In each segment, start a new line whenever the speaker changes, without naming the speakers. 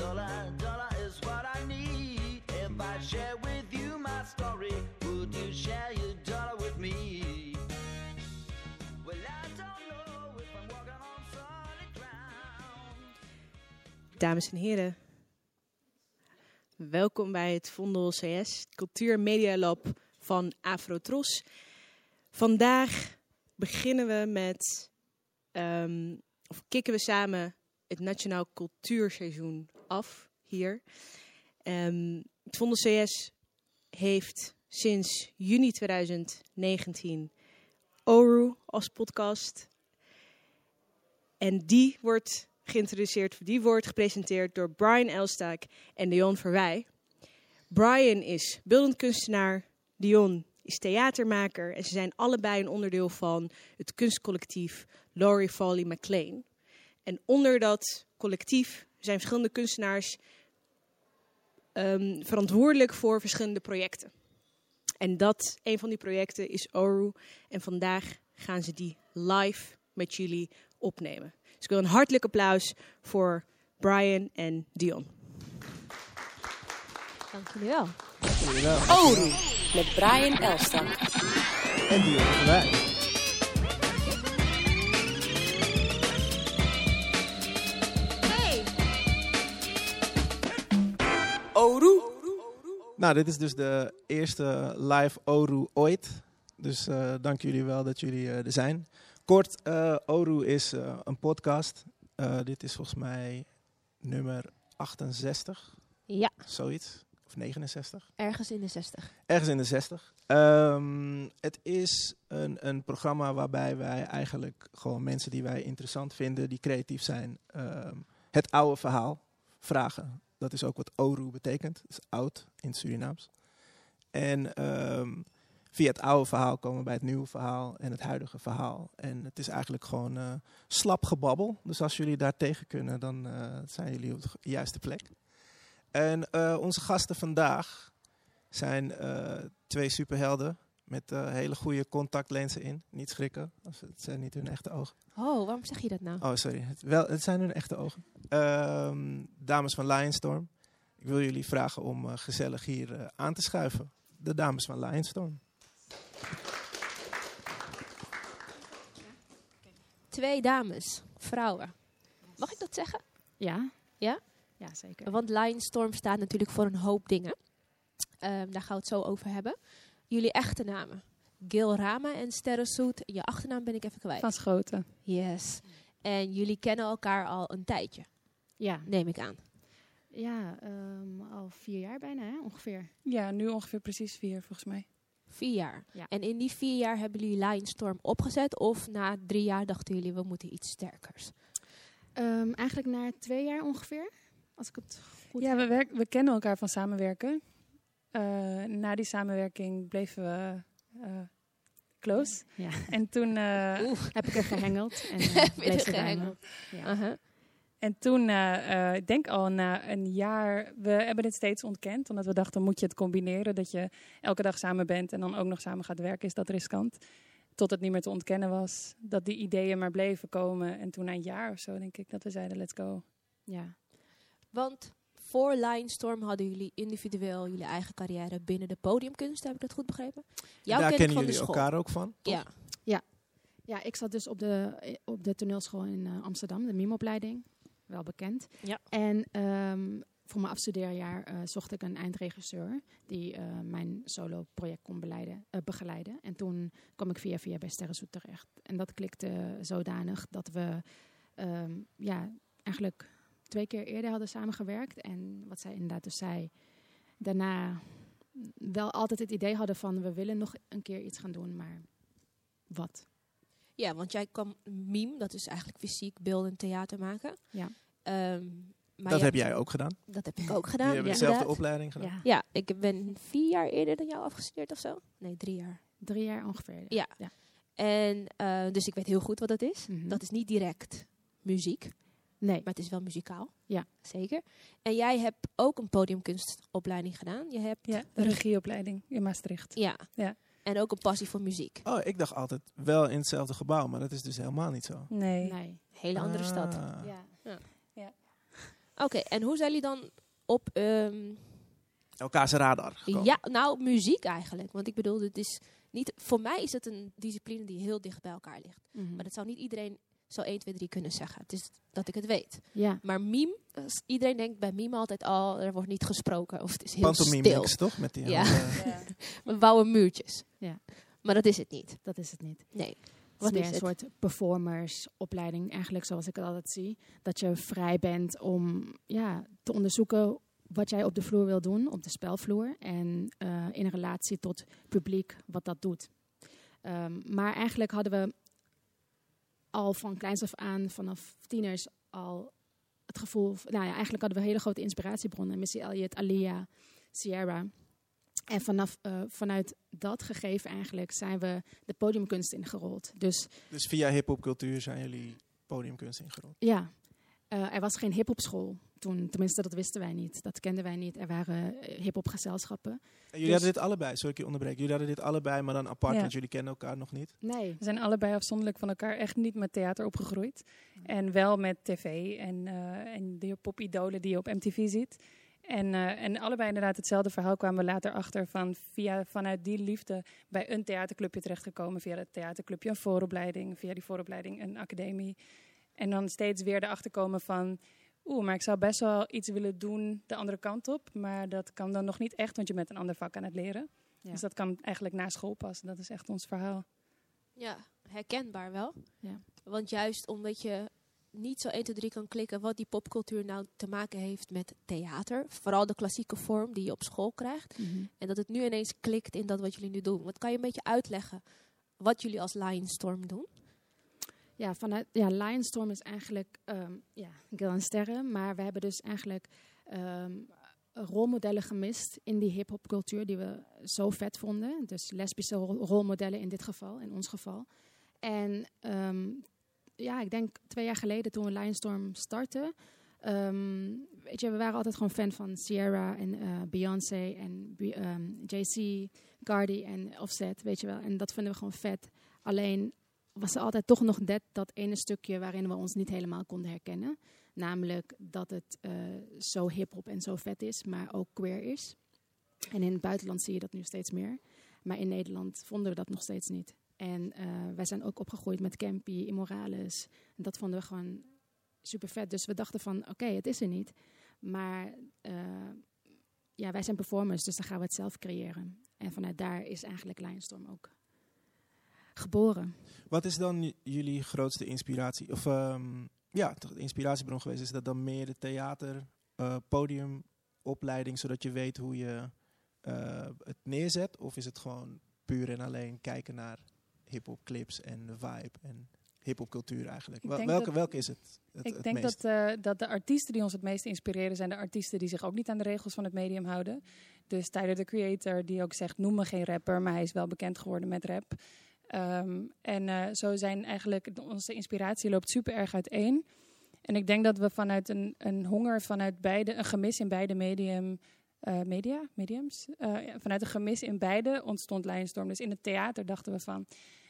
dollar, dollar is what I need. If I share with you my story, would you share your dollar with me? Well, I don't know if I'm walking on solid ground.
Dames en heren, welkom bij het Vondel CS Cultuur Media Lab van Afrotros. Vandaag beginnen we met, ehm, of kicken we samen het Nationaal Cultuurseizoen af hier. Ehm, het Vondel CS heeft sinds juni 2019 Oru als podcast. En die wordt geïntroduceerd, die wordt gepresenteerd door Brian Elstaak en Dion Verwij. Brian is beeldend kunstenaar, Dion is theatermaker en ze zijn allebei een onderdeel van het kunstcollectief Laurie Foley McLean. En onder dat collectief zijn verschillende kunstenaars ehm, verantwoordelijk voor verschillende projecten. En dat, een van die projecten is Oru. En vandaag gaan ze die live met jullie opnemen. Dus ik wil een hartelijk applaus voor Brian en Dion.
Dank jullie wel.
Jullie wel.
Oru met Brian Elstak.
En die hebben Nou, dit is dus de eerste live Oru ooit. Dus eh, dank jullie wel dat jullie eh, er zijn. Kort, eh, Oru is een podcast. Dit is volgens mij nummer 68,
Ja,
zoiets. Of 69.
ergens in de 60.
Ergens in de 60. Ehm, het is een, een programma waarbij wij eigenlijk gewoon mensen die wij interessant vinden, die creatief zijn, ehm, het oude verhaal vragen. Dat is ook wat Oru betekent. Dat is oud in het Surinaams. En ehm, via het oude verhaal komen we bij het nieuwe verhaal en het huidige verhaal. En het is eigenlijk gewoon eh, slap gebabbel. Dus als jullie daar tegen kunnen, dan eh, zijn jullie op de juiste plek. En eh, onze gasten vandaag zijn twee superhelden met eh, hele goede contactlenzen in. Niet schrikken, als het zijn niet hun echte ogen.
Oh, waarom zeg je dat nou?
Oh, sorry. Het, wel, het zijn hun echte ogen. Ehm, dames van Lionstorm. Ik wil jullie vragen om eh, gezellig hier eh, aan te schuiven. De dames van Lionstorm.
Twee dames, vrouwen. Mag ik dat zeggen?
Ja.
Ja?
Ja, zeker.
Want Lionstorm staat natuurlijk voor een hoop dingen. Ehm, daar gaan we het zo over hebben. Jullie echte namen. Gil Rama en Sterrensoet. Je achternaam ben ik even kwijt.
Van Schoten.
Yes. En jullie kennen elkaar al een tijdje,
Ja.
neem ik aan.
Ja, ehm, al vier jaar bijna, hè, ongeveer.
Ja, nu ongeveer precies vier volgens mij.
Vier jaar.
Ja.
En in die vier jaar hebben jullie Lionstorm opgezet? Of na drie jaar dachten jullie, we moeten iets sterkers?
Ehm, eigenlijk na twee jaar ongeveer, als ik het goed
ja,
heb.
we, werk, we kennen elkaar van samenwerken. Eh, na die samenwerking bleven we eh, close.
Ja.
En toen, eh,
Oeh.
Heb ik er gehengeld. En,
er gehengeld?
Ja.
En toen eh, eh, ik denk al na een jaar, we hebben dit steeds ontkend. Omdat we dachten, moet je het combineren? Dat je elke dag samen bent en dan ook nog samen gaat werken, is dat riskant. Tot het niet meer te ontkennen was. Dat die ideeën maar bleven komen. En toen na een jaar of zo, denk ik, dat we zeiden, let's go.
ja.
Want voor Lionstorm hadden jullie individueel jullie eigen carrière binnen de podiumkunst. Heb ik dat goed begrepen? Jou
Daar
ken
kennen jullie elkaar ook van.
Ja.
ja, ik zat dus op de, op de toneelschool in eh, Amsterdam, de MIM-opleiding. Wel bekend.
Ja.
En ehm, voor mijn afstudeerjaar eh, zocht ik een eindregisseur die eh, mijn solo-project kon beleiden, begeleiden. En toen kwam ik via via bij Sterrenzoet terecht. En dat klikte zodanig dat we ehm, ja, eigenlijk twee keer eerder hadden samengewerkt. En wat zij inderdaad dus zei, daarna wel altijd het idee hadden van we willen nog een keer iets gaan doen, maar wat?
ja, want jij kwam meme, dat is eigenlijk fysiek beelden theater maken.
Ja.
Ehm, maar
dat
jij-
heb jij ook gedaan.
Dat heb ik ook gedaan.
hebben
ja.
dezelfde
inderdaad.
opleiding gedaan.
Ja,
Ja, ik ben vier jaar eerder dan jou afgestudeerd of zo. Nee, drie jaar.
drie jaar ongeveer.
Ja. En eh, dus ik weet heel goed wat dat is.
Mhm.
Dat is niet direct muziek,
Nee,
maar het is wel muzikaal.
Ja.
Zeker. En jij hebt ook een podiumkunstopleiding gedaan. Je hebt
Ja, de regieopleiding in Maastricht.
ja.
Ja.
En ook een passie voor muziek.
Oh, ik dacht altijd wel in hetzelfde gebouw, maar dat is dus helemaal niet zo.
Nee.
nee.
Hele andere stad.
Ah.
Ja.
Oké, en hoe zijn jullie dan op... ehm,
Elkaars radar. gekomen.
ja, nou, muziek eigenlijk. Want ik bedoel, het is niet, voor mij is het een discipline die heel dicht bij elkaar ligt.
Mhm.
Maar dat zou niet iedereen zo 1, 2, 3 kunnen zeggen. Het is dat ik het weet.
Ja,
Maar meme, iedereen denkt bij meme altijd al, er wordt niet gesproken. Of het is heel
Pantomime
stil.
mix, toch? Met die
Ja.
handen.
We bouwen muurtjes.
Ja.
Maar dat is het niet.
dat is het niet.
Nee.
Het
Wat
is meer
is
een
het?
soort performersopleiding, eigenlijk zoals ik het altijd zie. Dat je vrij bent om ja, te onderzoeken wat jij op de vloer wil doen, op de spelvloer. En eh, in relatie tot publiek wat dat doet. Ehm, maar eigenlijk hadden we al van kleins af aan, vanaf tieners, al het gevoel... Nou ja, eigenlijk hadden we hele grote inspiratiebronnen. Missy Elliott, Alia, Sierra. En vanaf, eh, vanuit dat gegeven eigenlijk zijn we de podiumkunst ingerold. Dus
Dus via hip-hopcultuur zijn jullie podiumkunst ingerold.
ja, eh, er was geen hip-hopschool toen. Tenminste, dat wisten wij niet. Dat kenden wij niet. Er waren eh, hip-hopgezelschappen.
En jullie
Dus-
hadden dit allebei, sorry ik je onderbreek. Jullie hadden dit allebei, maar dan apart,
Ja.
want jullie kennen elkaar nog niet.
Nee.
We zijn allebei afzonderlijk van elkaar echt niet met theater opgegroeid. En wel met tv en, eh, en de popidolen die je op MTV ziet. En, eh, en allebei inderdaad hetzelfde verhaal kwamen we later achter van via, vanuit die liefde bij een theaterclubje terechtgekomen. Via het theaterclubje een vooropleiding, via die vooropleiding een academie. En dan steeds weer erachter komen van, oeh, maar ik zou best wel iets willen doen de andere kant op. Maar dat kan dan nog niet echt, want je bent een ander vak aan het leren.
Ja.
Dus dat kan eigenlijk na school pas. Dat is echt ons verhaal.
Ja, herkenbaar wel.
Ja.
Want juist omdat je niet zo 1, 2, 3 kan klikken wat die popcultuur nou te maken heeft met theater. Vooral de klassieke vorm die je op school krijgt.
Mhm.
En dat het nu ineens klikt in dat wat jullie nu doen. Wat kan je een beetje uitleggen wat jullie als Lionstorm doen?
Ja, vanuit, ja, Lionstorm is eigenlijk ehm ja, Gil en Sterren. Maar we hebben dus eigenlijk ehm, rolmodellen gemist in die hip-hopcultuur die we zo vet vonden. Dus lesbische rol- rolmodellen in dit geval, in ons geval. En ehm, ja, ik denk twee jaar geleden toen we Lionstorm startten. weet je, we waren altijd gewoon fan van Sierra en eh, Beyoncé en ehm, JC, Cardi en Offset, weet je wel. En dat vinden we gewoon vet. Alleen was er altijd toch nog net dat ene stukje waarin we ons niet helemaal konden herkennen. Namelijk dat het eh, zo hip-hop en zo vet is, maar ook queer is. En in het buitenland zie je dat nu steeds meer. Maar in Nederland vonden we dat nog steeds niet. En eh, wij zijn ook opgegroeid met Campy, Immorales. En dat vonden we gewoon super vet. Dus we dachten van, oké, het is er niet. Maar eh, ja, wij zijn performers, dus dan gaan we het zelf creëren. En vanuit daar is eigenlijk Lionstorm ook geboren.
Wat is dan jullie grootste inspiratie? Of ehm, ja, toch de inspiratiebron geweest? Is dat dan meer de theater, eh, podiumopleiding, zodat je weet hoe je eh, het neerzet? Of is het gewoon puur en alleen kijken naar hip-hop clips en de vibe en hip-hop cultuur eigenlijk? Wel- welke,
dat-
welke is het? het
ik
het
denk
meest?
dat, eh, dat de artiesten die ons het meest inspireren zijn de artiesten die zich ook niet aan de regels van het medium houden. Dus Tyler the Creator die ook zegt noem me geen rapper, maar hij is wel bekend geworden met rap. Ehm, en eh, zo zijn eigenlijk onze inspiratie loopt super erg uiteen. En ik denk dat we vanuit een, een honger vanuit beide, een gemis in beide medium, eh, media, mediums, eh, vanuit een gemis in beide ontstond Lionstorm. Dus in het theater dachten we van,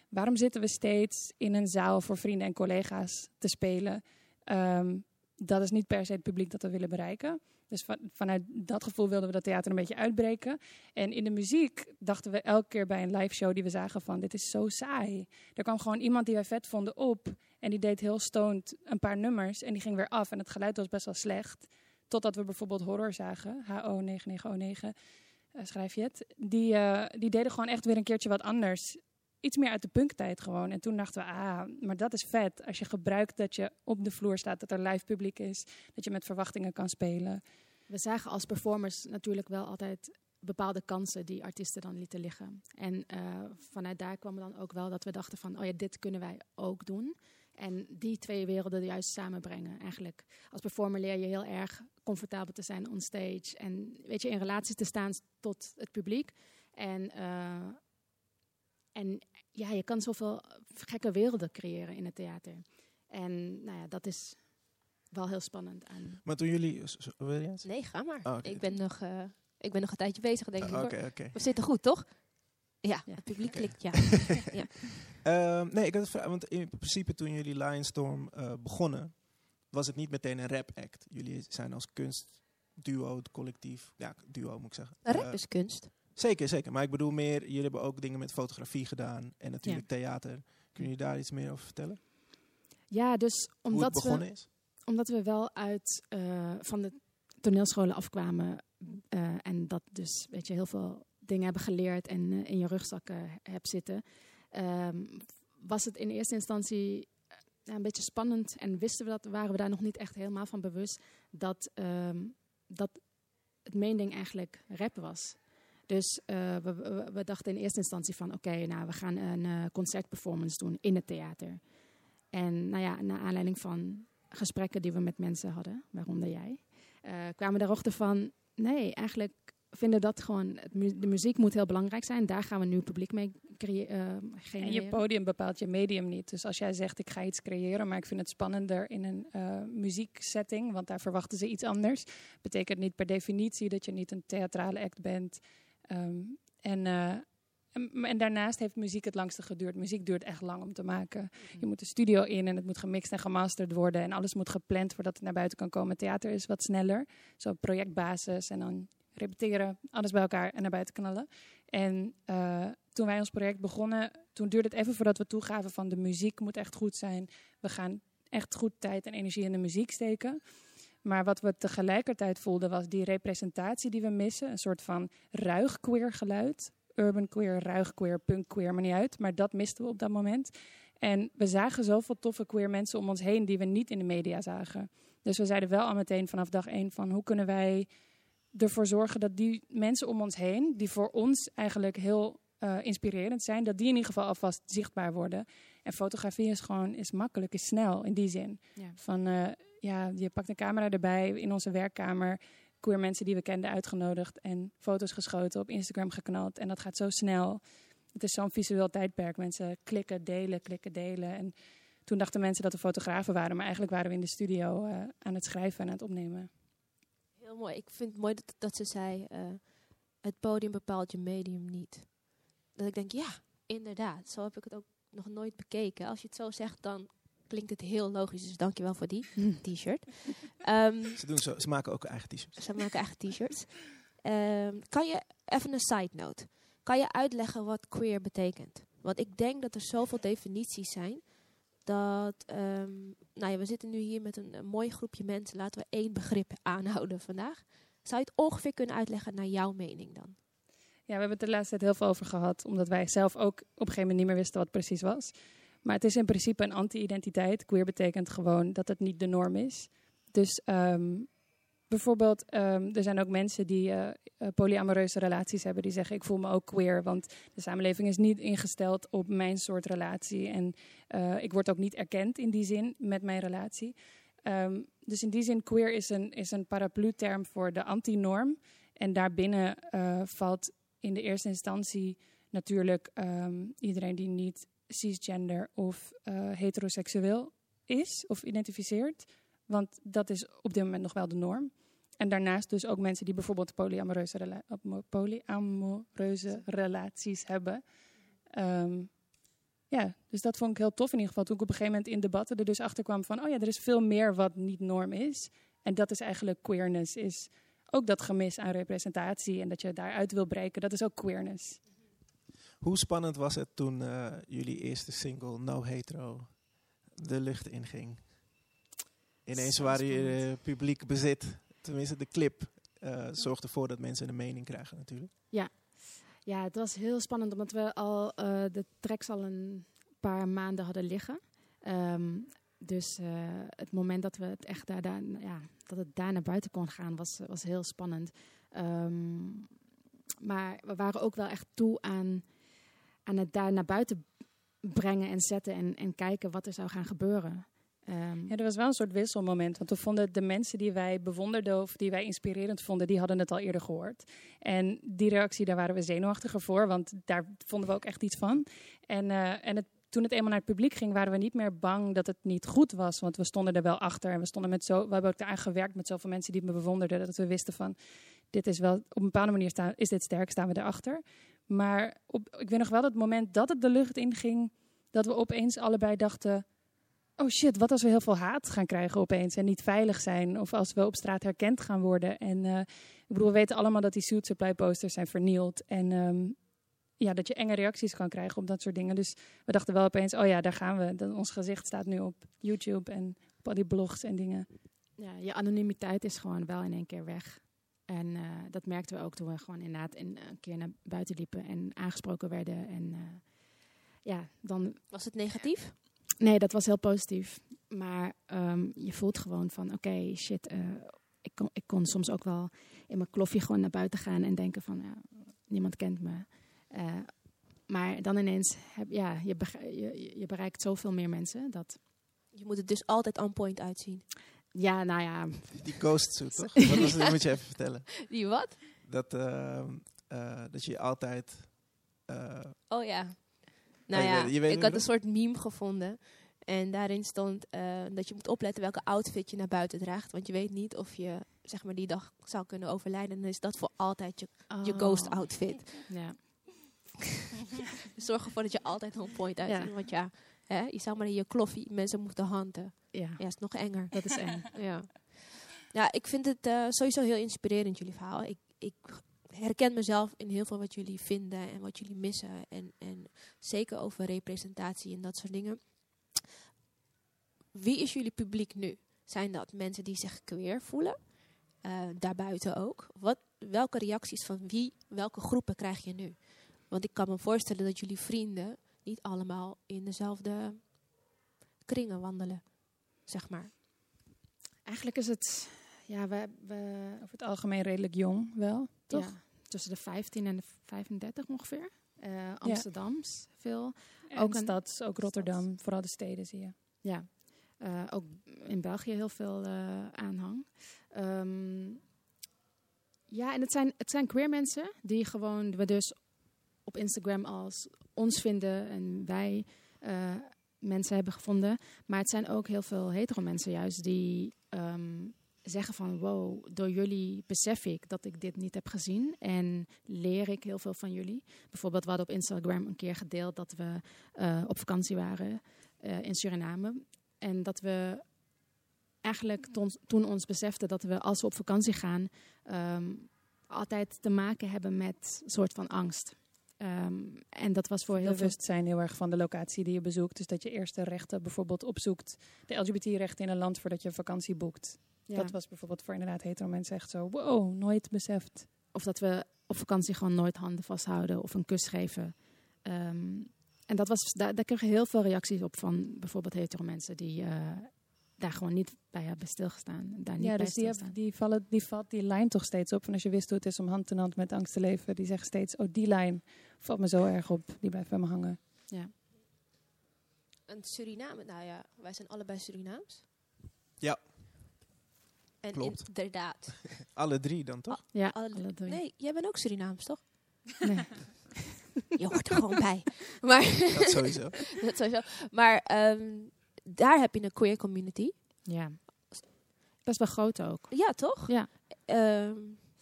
waarom zitten we steeds in een zaal voor vrienden en collega's te spelen? Ehm, dat is niet per se het publiek dat we willen bereiken. Dus van, vanuit dat gevoel wilden we dat theater een beetje uitbreken. En in de muziek dachten we elke keer bij een live show die we zagen van dit is zo saai. Er kwam gewoon iemand die wij vet vonden op en die deed heel stoned een paar nummers en die ging weer af en het geluid was best wel slecht. Totdat we bijvoorbeeld horror zagen, HO9909, eh, schrijf je het. Die, eh, die deden gewoon echt weer een keertje wat anders. Iets meer uit de punktijd gewoon. En toen dachten we, ah, maar dat is vet. Als je gebruikt dat je op de vloer staat, dat er live publiek is. Dat je met verwachtingen kan spelen.
We zagen als performers natuurlijk wel altijd bepaalde kansen die artiesten dan lieten liggen. En eh, vanuit daar kwam dan ook wel dat we dachten van, oh ja, dit kunnen wij ook doen. En die twee werelden juist samenbrengen. Eigenlijk als performer leer je heel erg comfortabel te zijn on stage. En weet je, in relatie te staan tot het publiek. En, eh, en ja, je kan zoveel gekke werelden creëren in het theater. En nou ja, dat is wel heel spannend aan
Maar toen jullie... Wil je het?
Nee, ga maar.
Oh, oké.
ik, ben nog, eh, ik ben nog een tijdje bezig, denk ik.
Ah.
We zitten goed, toch? Ja,
Ja.
het publiek klikt ja. ja.
Ehm, nee, ik had het vraag, want in principe toen jullie Lionstorm eh begonnen, was het niet meteen een rap act. Jullie zijn als kunstduo, collectief, ja, duo moet ik zeggen.
Rap
Eh,
is kunst.
Zeker, zeker. Maar ik bedoel meer, jullie hebben ook dingen met fotografie gedaan en natuurlijk theater. Kunnen jullie daar iets meer over vertellen?
Ja, dus
Hoe het
omdat we,
is?
omdat we wel uit eh, van de toneelscholen afkwamen eh, en dat dus weet je heel veel dingen hebben geleerd en eh, in je rugzakken hebt zitten, ehm, was het in eerste instantie een beetje spannend en wisten we dat waren we daar nog niet echt helemaal van bewust dat ehm, dat het main ding eigenlijk rap was. Dus eh, we, we, we dachten in eerste instantie van oké, nou we gaan een eh, concertperformance doen in het theater. En nou ja, naar aanleiding van gesprekken die we met mensen hadden, waaronder jij, eh, kwamen we erachter van, nee, eigenlijk vinden dat gewoon, de muziek moet heel belangrijk zijn. Daar gaan we nu publiek mee creë- eh,
En je podium bepaalt je medium niet. Dus als jij zegt, ik ga iets creëren, maar ik vind het spannender in een eh, muzieksetting, want daar verwachten ze iets anders, betekent niet per definitie dat je niet een theatrale act bent. Ehm, en, eh, en, daarnaast heeft muziek het langste geduurd. Muziek duurt echt lang om te maken. Je moet de studio in en het moet gemixt en gemasterd worden en alles moet gepland voordat het naar buiten kan komen. Theater is wat sneller, zo projectbasis en dan repeteren, alles bij elkaar en naar buiten knallen. En eh, toen wij ons project begonnen, toen duurde het even voordat we toegaven van de muziek moet echt goed zijn. We gaan echt goed tijd en energie in de muziek steken. Maar wat we tegelijkertijd voelden was die representatie die we missen. Een soort van ruig queer geluid. Urban queer, ruig queer, punk queer, maar niet uit. Maar dat misten we op dat moment. En we zagen zoveel toffe queer mensen om ons heen die we niet in de media zagen. Dus we zeiden wel al meteen vanaf dag één van hoe kunnen wij ervoor zorgen dat die mensen om ons heen, die voor ons eigenlijk heel eh, inspirerend zijn, dat die in ieder geval alvast zichtbaar worden. En fotografie is gewoon is makkelijk, is snel in die zin.
Ja.
Van eh, ja, je pakt een camera erbij in onze werkkamer, queer mensen die we kenden uitgenodigd en foto's geschoten, op Instagram geknald. En dat gaat zo snel. Het is zo'n visueel tijdperk. Mensen klikken, delen, klikken, delen. En toen dachten mensen dat we fotografen waren, maar eigenlijk waren we in de studio eh, aan het schrijven en aan het opnemen.
Heel mooi. Ik vind het mooi dat, dat ze zei, eh, het podium bepaalt je medium niet. Dat ik denk, ja, inderdaad. Zo heb ik het ook nog nooit bekeken. Als je het zo zegt, dan klinkt het heel logisch. Dus dankjewel voor die t-shirt. Ehm,
Ze, doen zo, ze maken ook eigen t-shirts.
ze maken eigen t-shirts. Ehm, kan je, even een side note. Kan je uitleggen wat queer betekent? Want ik denk dat er zoveel definities zijn. Dat, ehm, nou ja, we zitten nu hier met een, een mooi groepje mensen. Laten we één begrip aanhouden vandaag. Zou je het ongeveer kunnen uitleggen naar jouw mening dan?
Ja, we hebben het de laatste tijd heel veel over gehad, omdat wij zelf ook op een gegeven moment niet meer wisten wat het precies was. Maar het is in principe een anti-identiteit. Queer betekent gewoon dat het niet de norm is. Dus ehm, bijvoorbeeld, ehm, er zijn ook mensen die eh, eh, polyamoreuze relaties hebben, die zeggen: Ik voel me ook queer, want de samenleving is niet ingesteld op mijn soort relatie. En eh, ik word ook niet erkend in die zin met mijn relatie. Ehm, dus in die zin, queer is een, is een paraplu-term voor de antinorm. En daarbinnen valt in de eerste instantie natuurlijk iedereen die niet cisgender of eh, heteroseksueel is of identificeert. Want dat is op dit moment nog wel de norm. En daarnaast dus ook mensen die bijvoorbeeld polyamoreuze, relaties hebben. Ehm, ja, dus dat vond ik heel tof in ieder geval. Toen ik op een gegeven moment in debatten er dus achter kwam van... oh ja, er is veel meer wat niet norm is. En dat is eigenlijk queerness. Is ook dat gemis aan representatie en dat je daaruit wil breken. Dat is ook queerness.
Hoe spannend was het toen eh, jullie eerste single No Hetero de lucht inging? Ineens waren jullie eh, publiek bezit. Tenminste, de clip eh zorgt ervoor dat mensen een mening krijgen natuurlijk.
Ja, het was heel spannend omdat we al de tracks al een paar maanden hadden liggen. Ehm, dus het moment dat we het echt daar, daar, ja, dat het daar naar buiten kon gaan, was, was heel spannend. Ehm, maar we waren ook wel echt toe aan, aan het daar naar buiten brengen en zetten en, en kijken wat er zou gaan gebeuren. Ehm,
Ja, er was wel een soort wisselmoment. Want we vonden de mensen die wij bewonderden of die wij inspirerend vonden, die hadden het al eerder gehoord. En die reactie, daar waren we zenuwachtiger voor, want daar vonden we ook echt iets van. En, eh, en het, toen het eenmaal naar het publiek ging, waren we niet meer bang dat het niet goed was. Want we stonden er wel achter. En we, stonden met zo, we hebben ook eraan gewerkt met zoveel mensen die me bewonderden. Dat we wisten van, dit is wel, op een bepaalde manier is dit sterk, staan we erachter. Maar op, ik weet nog wel dat moment dat het de lucht inging, dat we opeens allebei dachten... oh shit, wat als we heel veel haat gaan krijgen opeens en niet veilig zijn? Of als we op straat herkend gaan worden. En eh, ik bedoel, we weten allemaal dat die Suit Supply posters zijn vernield. En ehm, ja, dat je enge reacties kan krijgen op dat soort dingen. Dus we dachten wel opeens, oh ja, daar gaan we. Ons gezicht staat nu op YouTube en op al die blogs en dingen.
Ja, je anonimiteit is gewoon wel in één keer weg. En eh, dat merkten we ook toen we gewoon inderdaad in, een keer naar buiten liepen en aangesproken werden. En eh, ja, dan
Was het negatief?
Nee, dat was heel positief. Maar ehm, je voelt gewoon van, oké, shit. eh, ik, kon, ik kon soms ook wel in mijn kloffie gewoon naar buiten gaan en denken van, niemand kent me. Eh, maar dan ineens, heb, ja, je, je bereikt zoveel meer mensen. Dat,
Je moet het dus altijd on point uitzien.
Ja, nou ja,
Die ghost suit, toch? Wat was het? Dat moet je even vertellen.
Die wat?
Dat, ehm, eh, dat je altijd... eh,
Oh ja. Nou
je
ja,
weet- je weet
ik had
je
een soort meme gevonden. En daarin stond eh, dat je moet opletten welke outfit je naar buiten draagt. Want je weet niet of je zeg maar, die dag zou kunnen overlijden. En dan is dat voor altijd je, je
Oh.
ghost outfit.
Ja.
Zorg ervoor dat je altijd on point uitziet.
Ja.
Want ja, hè, je zou maar in je kloffie mensen moeten handen.
ja,
Ja, is nog enger.
dat is eng.
Ja. ja, ik vind het eh, sowieso heel inspirerend, jullie verhaal. Ik, ik herken mezelf in heel veel wat jullie vinden en wat jullie missen. En, en zeker over representatie en dat soort dingen. Wie is jullie publiek nu? Zijn dat mensen die zich queer voelen? Eh, daarbuiten ook. Wat, welke reacties van wie, welke groepen krijg je nu? Want ik kan me voorstellen dat jullie vrienden niet allemaal in dezelfde kringen wandelen, zeg maar.
Eigenlijk is het, ja, we, we
Over het algemeen redelijk jong wel, toch?
Ja, tussen de 15 en de 35 ongeveer. Eh Amsterdams veel.
En
Ook een-
stad, ook Rotterdam, vooral de steden zie je.
Ja, Eh, ook in België heel veel eh, aanhang. Ehm, ja, en het zijn, het zijn queer mensen die gewoon, we dus op Instagram als ons vinden en wij eh, mensen hebben gevonden. Maar het zijn ook heel veel hetero mensen juist die ehm, zeggen van wow, door jullie besef ik dat ik dit niet heb gezien en leer ik heel veel van jullie. Bijvoorbeeld, we hadden op Instagram een keer gedeeld dat we eh, op vakantie waren eh, in Suriname. En dat we eigenlijk toen ons beseften dat we als we op vakantie gaan, ehm, altijd te maken hebben met een soort van angst. Ehm, en dat was voor heel veel.
bewustzijn heel erg van de locatie die je bezoekt. Dus dat je eerst de rechten bijvoorbeeld opzoekt. De LGBT-rechten in een land voordat je vakantie boekt.
Ja.
Dat was bijvoorbeeld voor inderdaad hetero mensen echt zo... Wow, nooit beseft.
Of dat we op vakantie gewoon nooit handen vasthouden of een kus geven. Ehm, en dat was, daar, daar kregen we heel veel reacties op van bijvoorbeeld hetero mensen die eh, daar gewoon niet bij hebben stilgestaan. Daar niet
ja,
bij
dus die, heb- die, vallen, die valt die lijn toch steeds op. En als je wist hoe het is om hand in hand met angst te leven... die zeggen steeds, oh die lijn valt me zo erg op. Die blijft bij me hangen.
En Suriname, nou ja, wij zijn allebei Surinaams.
Ja.
En
Klopt.
inderdaad.
alle drie dan, toch?
Ja,
alle-
alle drie.
nee, jij bent ook Surinaams, toch?
Nee.
Je hoort er gewoon bij. Maar,
Dat sowieso.
dat sowieso. maar ehm, daar heb je een queer community.
Ja. Best wel groot ook.
Ja, toch?
Ja.
Ehm,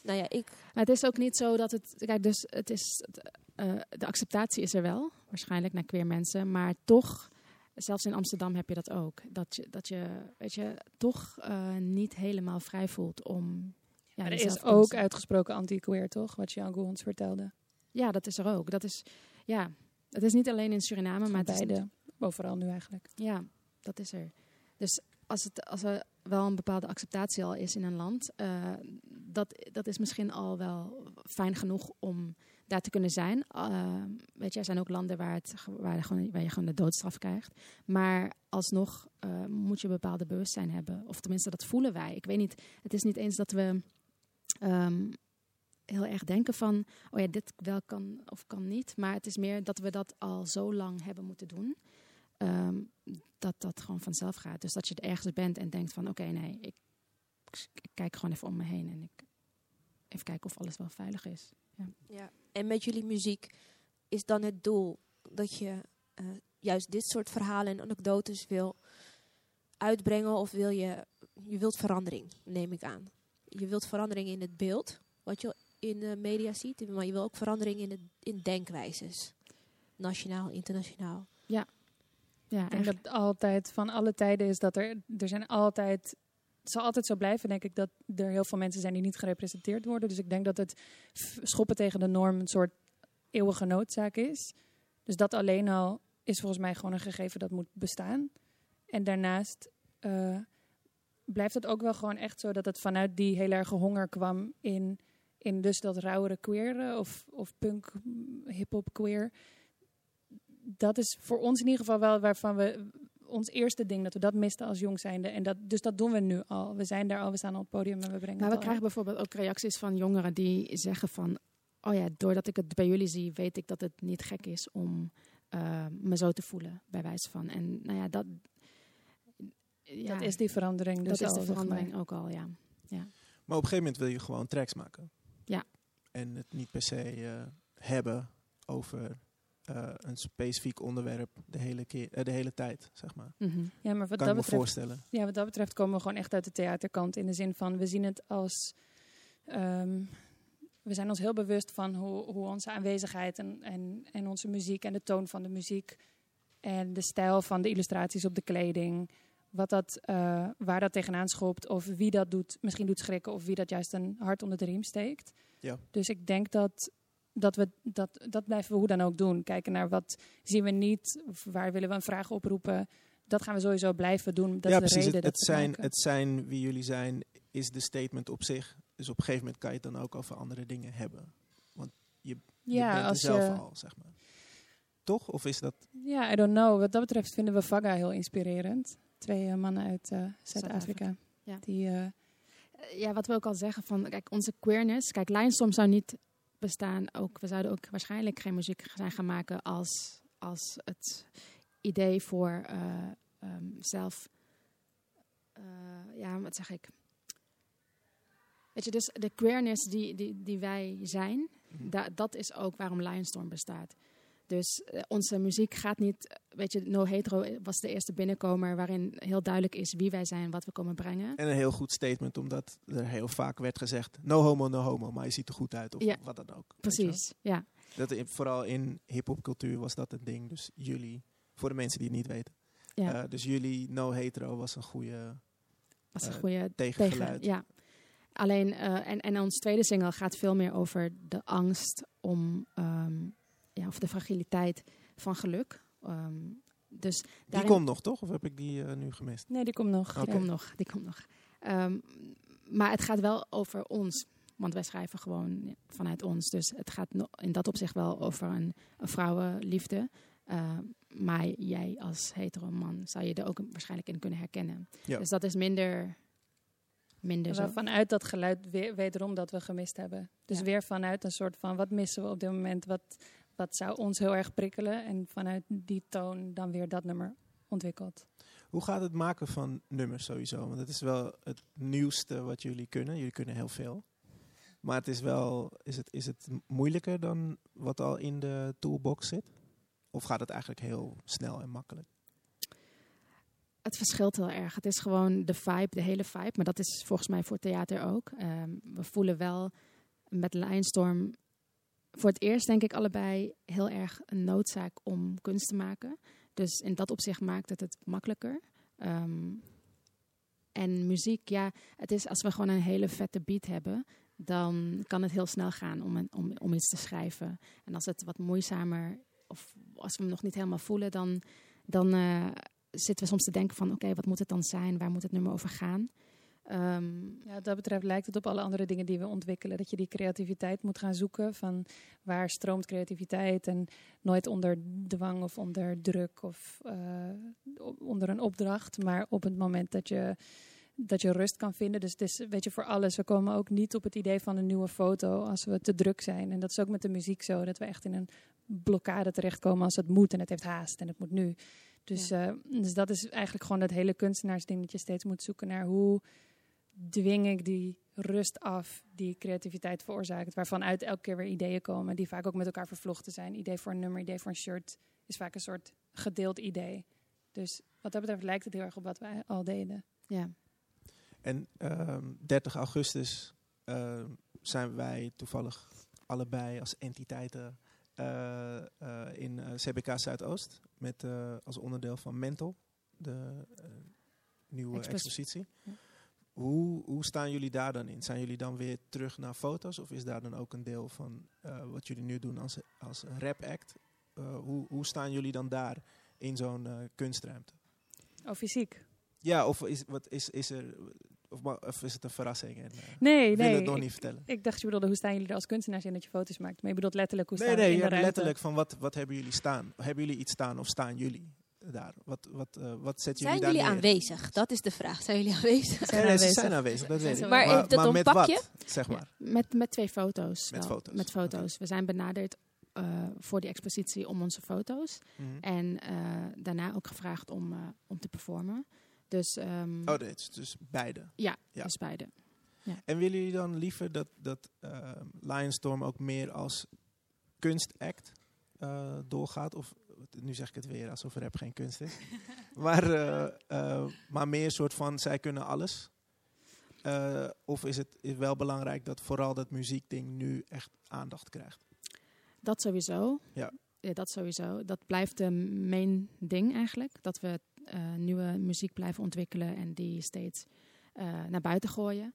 nou ja, ik...
Maar het is ook niet zo dat het. Kijk, dus het is. het, eh, de acceptatie is er wel, waarschijnlijk naar queer mensen. Maar toch, zelfs in Amsterdam heb je dat ook. Dat je, dat je weet je, toch eh, niet helemaal vrij voelt om. Ja,
Maar er is ook uitgesproken anti-queer, toch? Wat Django ons vertelde.
Ja, dat is er ook. Dat is, ja, het is niet alleen in Suriname, maar het is
beide. Overal nu eigenlijk.
Ja, dat is er. Dus als, het, als er wel een bepaalde acceptatie al is in een land, eh, dat, dat is misschien al wel fijn genoeg om daar te kunnen zijn. Eh, weet je, er zijn ook landen waar, het, waar, je gewoon, waar je gewoon de doodstraf krijgt. Maar alsnog eh, moet je een bepaalde bewustzijn hebben. Of tenminste, dat voelen wij. Ik weet niet, het is niet eens dat we ehm, heel erg denken van, oh ja, dit wel kan of kan niet. Maar het is meer dat we dat al zo lang hebben moeten doen. Ehm, dat dat gewoon vanzelf gaat. Dus dat je er ergens bent en denkt van oké, nee, ik, ik kijk gewoon even om me heen en ik even kijken of alles wel veilig is.
Ja. En met jullie muziek is dan het doel dat je eh, juist dit soort verhalen en anekdotes wil uitbrengen of wil je, je wilt verandering, neem ik aan. Je wilt verandering in het beeld, wat je in de media ziet, maar je wil ook verandering in, het, in denkwijzes. Nationaal, internationaal.
Ja,
Ik denk
echt.
dat altijd van alle tijden is dat er, er zijn altijd, het zal altijd zo blijven, denk ik, dat er heel veel mensen zijn die niet gerepresenteerd worden. Dus ik denk dat het schoppen tegen de norm een soort eeuwige noodzaak is. Dus dat alleen al is volgens mij gewoon een gegeven dat moet bestaan. En daarnaast eh, blijft het ook wel gewoon echt zo dat het vanuit die heel erge honger kwam in, in dus dat rauwere queer of, of punk, mm, hip-hop queer. Dat is voor ons in ieder geval wel waarvan we ons eerste ding dat we dat misten als jong zijnde. En dat, dus dat doen we nu al. We zijn daar al, we staan al op het podium en we brengen
Maar
het
we
al
krijgen bijvoorbeeld ook reacties van jongeren die zeggen van... Oh ja, doordat ik het bij jullie zie, weet ik dat het niet gek is om eh, me zo te voelen, bij wijze van. En nou ja, dat... Ja,
Dat is die verandering. Dus
dat is
al,
de
zeg maar.
verandering ook al, ja.
Maar op een gegeven moment wil je gewoon tracks maken.
Ja.
En het niet per se eh, hebben over eh, een specifiek onderwerp de hele, keer, eh, de hele tijd, zeg maar.
Mhm.
Ja, maar wat
kan
dat
ik me
betreft
voorstellen.
Ja, wat dat betreft komen we gewoon echt uit de theaterkant. In de zin van, we zien het als... ehm, we zijn ons heel bewust van hoe, hoe onze aanwezigheid en, en, en onze muziek en de toon van de muziek en de stijl van de illustraties op de kleding, wat dat, eh, waar dat tegenaan schopt of wie dat doet, misschien doet schrikken of wie dat juist een hart onder de riem steekt.
Ja.
Dus ik denk dat, dat we dat, dat blijven we hoe dan ook doen. Kijken naar wat zien we niet, of waar willen we een vraag oproepen. Dat gaan we sowieso blijven doen. Dat
ja,
is de
precies.
reden
Het,
dat
het, zijn, het zijn wie jullie zijn, is de statement op zich. Dus op een gegeven moment kan je het dan ook over andere dingen hebben. Want je, je
ja,
bent er zelf
je,
al, zeg maar. Toch? Of is dat...
Ja, I don't know. Wat dat betreft vinden we Vaga heel inspirerend. Twee eh, mannen uit eh, Zuid-Afrika.
Ja.
Die, eh,
Eh, ja, wat we ook al zeggen van, kijk, onze queerness. Kijk, Lionstorm zou niet bestaan. Ook, we zouden ook waarschijnlijk geen muziek zijn gaan maken als, als het idee voor eh, ehm, zelf. eh, ja, wat zeg ik? Weet je, dus de queerness die, die, die wij zijn,
Mhm.
da- dat is ook waarom Lionstorm bestaat. Dus eh, onze muziek gaat niet, weet je, No Hetero was de eerste binnenkomer waarin heel duidelijk is wie wij zijn, wat we komen brengen.
En een heel goed statement, omdat er heel vaak werd gezegd... No homo, no homo, maar je ziet er goed uit. Of
Ja.
wat dan ook.
Precies, ja.
Dat, in- vooral in hip-hopcultuur was dat een ding. Dus jullie, voor de mensen die het niet weten.
ja.
Eh, dus jullie, no hetero, was een goede
was een
eh,
goede
tegengeluid.
tegen. Ja. Alleen, en, en ons tweede single gaat veel meer over de angst om, ehm, ja, of de fragiliteit van geluk. Ehm, dus
Die komt nog, toch? Of heb ik die eh, nu gemist?
nee, die komt nog.
Die komt nog, die komt nog. Ehm, maar het gaat wel over ons. Want wij schrijven gewoon vanuit ons. Dus het gaat in dat opzicht wel over een, een vrouwenliefde. Eh, maar jij als hetero man zou je er ook waarschijnlijk in kunnen herkennen.
Ja.
Dus dat is minder, minder zo.
Vanuit dat geluid weer, wederom dat we gemist hebben. Dus
Ja.
weer vanuit een soort van, wat missen we op dit moment? Wat, wat zou ons heel erg prikkelen? En vanuit die toon dan weer dat nummer ontwikkeld.
Hoe gaat het maken van nummers sowieso? Want het is wel het nieuwste wat jullie kunnen. Jullie kunnen heel veel. Maar het is wel, is het, is het moeilijker dan wat al in de toolbox zit? Of gaat het eigenlijk heel snel en makkelijk?
Het verschilt heel erg. Het is gewoon de vibe, de hele vibe. Maar dat is volgens mij voor theater ook. Ehm, we voelen wel met Lionstorm voor het eerst denk ik allebei heel erg een noodzaak om kunst te maken. Dus in dat opzicht maakt het het makkelijker. Ehm, en muziek, ja, het is als we gewoon een hele vette beat hebben, dan kan het heel snel gaan om, een, om, om iets te schrijven. En als het wat moeizamer, of als we hem nog niet helemaal voelen, dan, dan eh, zitten we soms te denken van, oké, wat moet het dan zijn? Waar moet het nummer over gaan? Ehm,
Ja, wat dat betreft lijkt het op alle andere dingen die we ontwikkelen. Dat je die creativiteit moet gaan zoeken. Van waar stroomt creativiteit? En nooit onder dwang of onder druk of eh, onder een opdracht. Maar op het moment dat je, dat je rust kan vinden. Dus het is, weet je, voor alles. We komen ook niet op het idee van een nieuwe foto als we te druk zijn. En dat is ook met de muziek zo. Dat we echt in een blokkade terechtkomen als het moet. En het heeft haast en het moet nu. Dus, eh, dus dat is eigenlijk gewoon dat hele kunstenaarsding. Dat je steeds moet zoeken naar hoe dwing ik die rust af die creativiteit veroorzaakt. Waarvan uit elke keer weer ideeën komen die vaak ook met elkaar vervlochten zijn. Idee voor een nummer, idee voor een shirt is vaak een soort gedeeld idee. Dus wat dat betreft lijkt het heel erg op wat wij al deden.
ja.
En ehm, 30 augustus ehm, zijn wij toevallig allebei als entiteiten eh, eh, in eh, CBK Zuidoost. Met, eh, als onderdeel van Mental, de nieuwe
Expos-
expositie.
Ja.
Hoe, hoe staan jullie daar dan in? Zijn jullie dan weer terug naar foto's? Of is daar dan ook een deel van eh, wat jullie nu doen als, als rap act? Eh, hoe, hoe staan jullie dan daar in zo'n eh, kunstruimte?
Oh, fysiek?
Ja, of is, wat is, is er... Of, of is het een verrassing? En, eh,
Nee,
wil
nee.
het nog
ik-
niet vertellen?
Ik dacht je bedoelde, hoe staan jullie er als kunstenaars in dat je foto's maakt? Maar je bedoelt letterlijk, hoe
Nee,
staan
nee,
in de
ja,
ruimte?
letterlijk van wat, wat hebben jullie staan? Hebben jullie iets staan of staan jullie daar? Wat, wat, eh, wat zetten
Zijn
jullie
jullie
daar neer?
aanwezig? Dat is de vraag. Zijn jullie aanwezig?
Zijn
Nee, ze
aanwezig.
zijn aanwezig, dat weet ik.
Maar het een
met
pakje?
wat, zeg maar?
Met, met twee foto's.
Met
wel.
foto's,
Met foto's. We zijn benaderd eh, voor die expositie om onze foto's.
Mhm.
En eh, daarna ook gevraagd om, eh, om te performen. Dus, ehm
Oh, dit is dus beide. ja.
dus beide.
En willen jullie dan liever dat, dat eh, Lionstorm ook meer als kunstact eh, doorgaat? Of nu zeg ik het weer alsof rap geen kunst is. maar, eh, eh, maar meer soort van zij kunnen alles? Eh, of is het is wel belangrijk dat vooral dat muziekding nu echt aandacht krijgt?
Dat sowieso.
Ja.
dat sowieso. Dat blijft de main ding eigenlijk. Dat we eh, nieuwe muziek blijven ontwikkelen en die steeds eh, naar buiten gooien.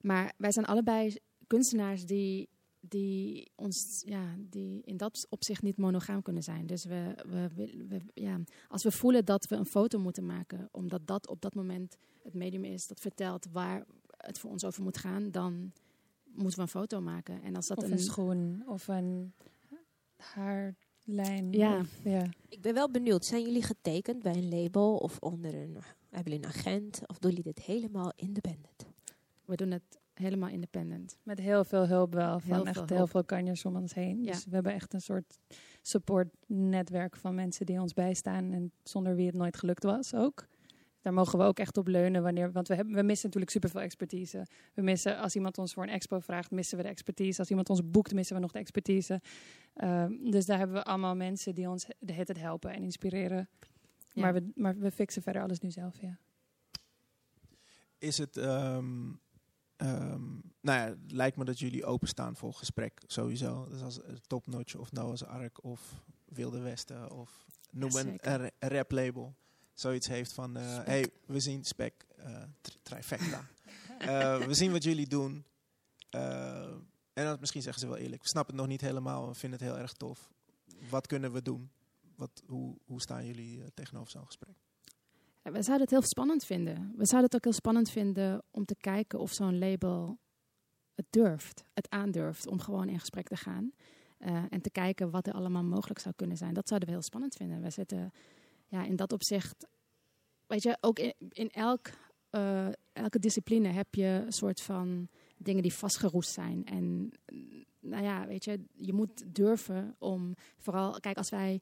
Maar wij zijn allebei kunstenaars die, die, ons, ja, die in dat opzicht niet monogaam kunnen zijn. Dus we, we, we, we- ja, als we voelen dat we een foto moeten maken, omdat dat op dat moment het medium is dat vertelt waar het voor ons over moet gaan, dan moeten we een foto maken. En als dat
Of een schoen, of een haarlijn.
Ja.
of- ja.
Ik ben wel benieuwd. Zijn jullie getekend bij een label of onder een... Hebben jullie een agent? Of doen jullie dit helemaal independent?
We doen het helemaal independent.
Met heel veel hulp wel. Van
Heel
echt
veel
heel
hulp.
veel kanjers om ons heen.
Ja.
Dus we hebben echt een soort supportnetwerk van mensen die ons bijstaan. En zonder wie het nooit gelukt was ook. Daar mogen we ook echt op leunen. Wanneer, want we, hebben, we missen natuurlijk superveel expertise. We missen, als iemand ons voor een expo vraagt, missen we de expertise. Als iemand ons boekt, missen we nog de expertise. Ehm, dus daar hebben we allemaal mensen die ons de het helpen en inspireren.
Ja.
Maar, we, maar we fixen verder alles nu zelf, ja.
Is het, ehm, ehm, nou ja, het lijkt me dat jullie openstaan voor gesprek sowieso. Dus als eh, Topnotch of Noah's Ark of Wilde Westen of noem
Ja,
een, een, rap label. Zoiets heeft van,
Spec.
hey, we zien spec, eh, tri- trifecta. We zien wat jullie doen. En dan, misschien zeggen ze wel eerlijk, we snappen het nog niet helemaal, we vinden het heel erg tof. Wat kunnen we doen? Wat, hoe, hoe staan jullie tegenover zo'n gesprek?
We zouden het heel spannend vinden. We zouden het ook heel spannend vinden om te kijken of zo'n label het durft, het aandurft om gewoon in gesprek te gaan. Eh, en te kijken wat er allemaal mogelijk zou kunnen zijn. Dat zouden we heel spannend vinden. We zitten ja, in dat opzicht, weet je, ook in, in elk, eh, elke discipline heb je een soort van dingen die vastgeroest zijn. En nou ja, weet je, je moet durven om vooral, kijk, als wij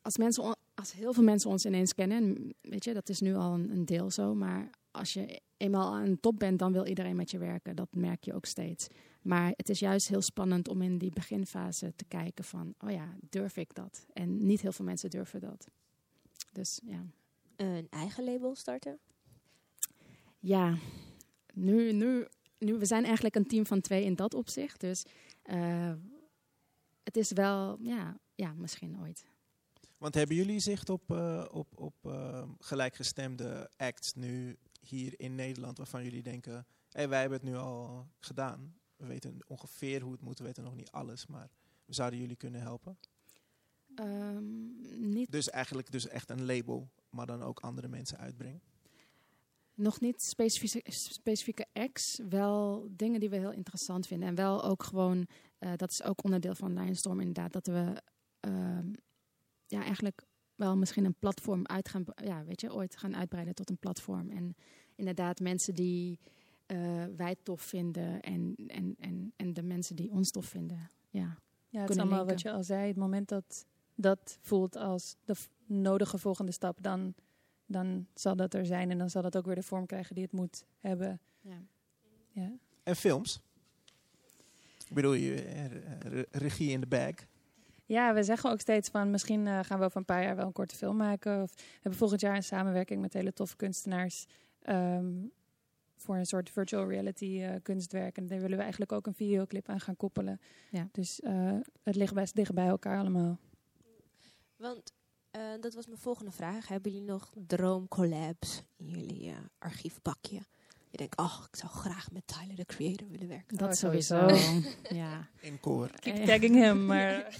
als, mensen, als heel veel mensen ons ineens kennen, en weet je, dat is nu al een, een deel zo, maar als je eenmaal aan de top bent, dan wil iedereen met je werken. Dat merk je ook steeds. Maar het is juist heel spannend om in die beginfase te kijken van, oh ja, durf ik dat? En niet heel veel mensen durven dat. Dus ja,
Een eigen label starten?
ja nu, nu, nu, we zijn eigenlijk een team van twee in dat opzicht. Dus eh, het is wel, ja, ja, misschien ooit.
Want hebben jullie zicht op, eh, op, op eh, gelijkgestemde acts nu hier in Nederland waarvan jullie denken, hey, wij hebben het nu al gedaan. We weten ongeveer hoe het moet, we weten nog niet alles, maar we zouden jullie kunnen helpen.
Ehm, niet
Dus eigenlijk dus echt een label, maar dan ook andere mensen uitbrengen.
Nog niet specifieke, specifieke acts, wel dingen die we heel interessant vinden. En wel ook gewoon, eh, dat is ook onderdeel van Lionstorm inderdaad, dat we ehm, ja, eigenlijk wel misschien een platform uit gaan, ja, weet je, ooit gaan uitbreiden tot een platform. En inderdaad mensen die eh, wij tof vinden en, en, en, en de mensen die ons tof vinden. Ja,
Ja, het is allemaal
linken.
wat je al zei. Het moment dat dat voelt als de nodige volgende stap, dan, dan zal dat er zijn. En dan zal dat ook weer de vorm krijgen die het moet hebben.
ja.
Ja.
En films? Ik bedoel, je, eh, re- regie in de bag.
Ja, we zeggen ook steeds van misschien eh, gaan we over een paar jaar wel een korte film maken. Of we hebben volgend jaar een samenwerking met hele toffe kunstenaars. ehm, voor een soort virtual reality eh, kunstwerk. En daar willen we eigenlijk ook een videoclip aan gaan koppelen.
Ja.
Dus eh, het ligt best dicht bij elkaar allemaal.
Want eh, dat was mijn volgende vraag. Hebben jullie nog droomcollabs in jullie eh, archiefbakje? Je denkt, oh, ik zou graag met Tyler, de creator, willen werken.
Dat
Oh,
sowieso. ja.
In koor.
Keep tagging hem, maar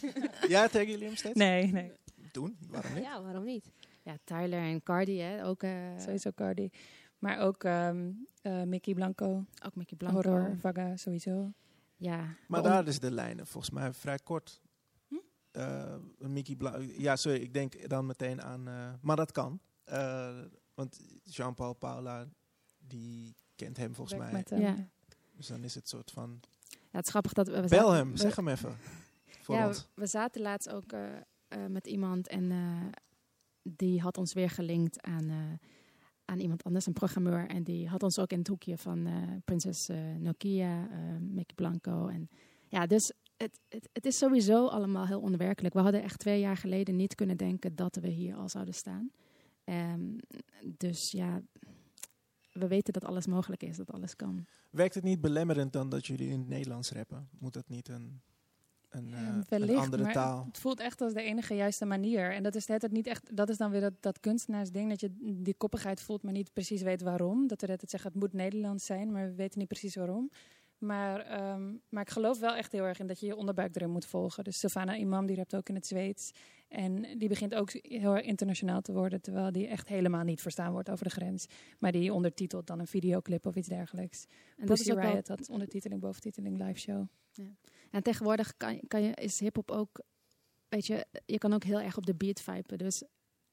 Ja, taggen jullie hem steeds?
nee, nee.
Doen, waarom niet?
Ja, waarom niet?
Ja, Tyler en Cardi, hè, ook, eh,
Sowieso Cardi. Maar ook ehm, eh, Mickey Blanco,
ook Mickey Blanco.
Horror, Vaga, sowieso.
Ja.
Maar daar is de lijnen volgens mij vrij kort.
Hm?
Eh, Mickey Bla ja, sorry, ik denk dan meteen aan... eh, maar dat kan. Eh, want Jean-Paul Paula, die kent hem volgens mij.
met hem.
Ja.
Dus dan is het soort van...
ja, het is grappig dat we... we
Bel hem,
we-
zeg hem even. Voor
ja,
ons.
we- we zaten laatst ook eh, eh, met iemand en eh, die had ons weer gelinkt aan, eh, aan iemand anders, een programmeur. En die had ons ook in het hoekje van eh, Prinses eh, Nokia, eh Mickey Blanco. En ja, dus het, het, het is sowieso allemaal heel onwerkelijk. We hadden echt twee jaar geleden niet kunnen denken dat we hier al zouden staan. Ehm, dus ja, we weten dat alles mogelijk is, dat alles kan.
Werkt het niet belemmerend dan dat jullie in het Nederlands rappen? Moet dat niet een, een,
Ja,
eh, een andere taal?
Het voelt echt als de enige juiste manier. En dat is het niet echt. Dat is dan weer dat, dat kunstenaarsding. Dat je die koppigheid voelt, maar niet precies weet waarom. Dat we het zeggen, het moet Nederlands zijn, maar we weten niet precies waarom. Maar, ehm, maar ik geloof wel echt heel erg in dat je je onderbuik erin moet volgen. Dus Sylvana Imam, die rapt ook in het Zweeds. En die begint ook heel erg internationaal te worden. Terwijl die echt helemaal niet verstaan wordt over de grens. Maar die ondertitelt dan een videoclip of iets dergelijks.
En
Pussy
ook wel-
Riot had ondertiteling, boventiteling, live show.
En tegenwoordig kan, kan je, is hip-hop ook, weet je, je kan ook heel erg op de beat viben. Dus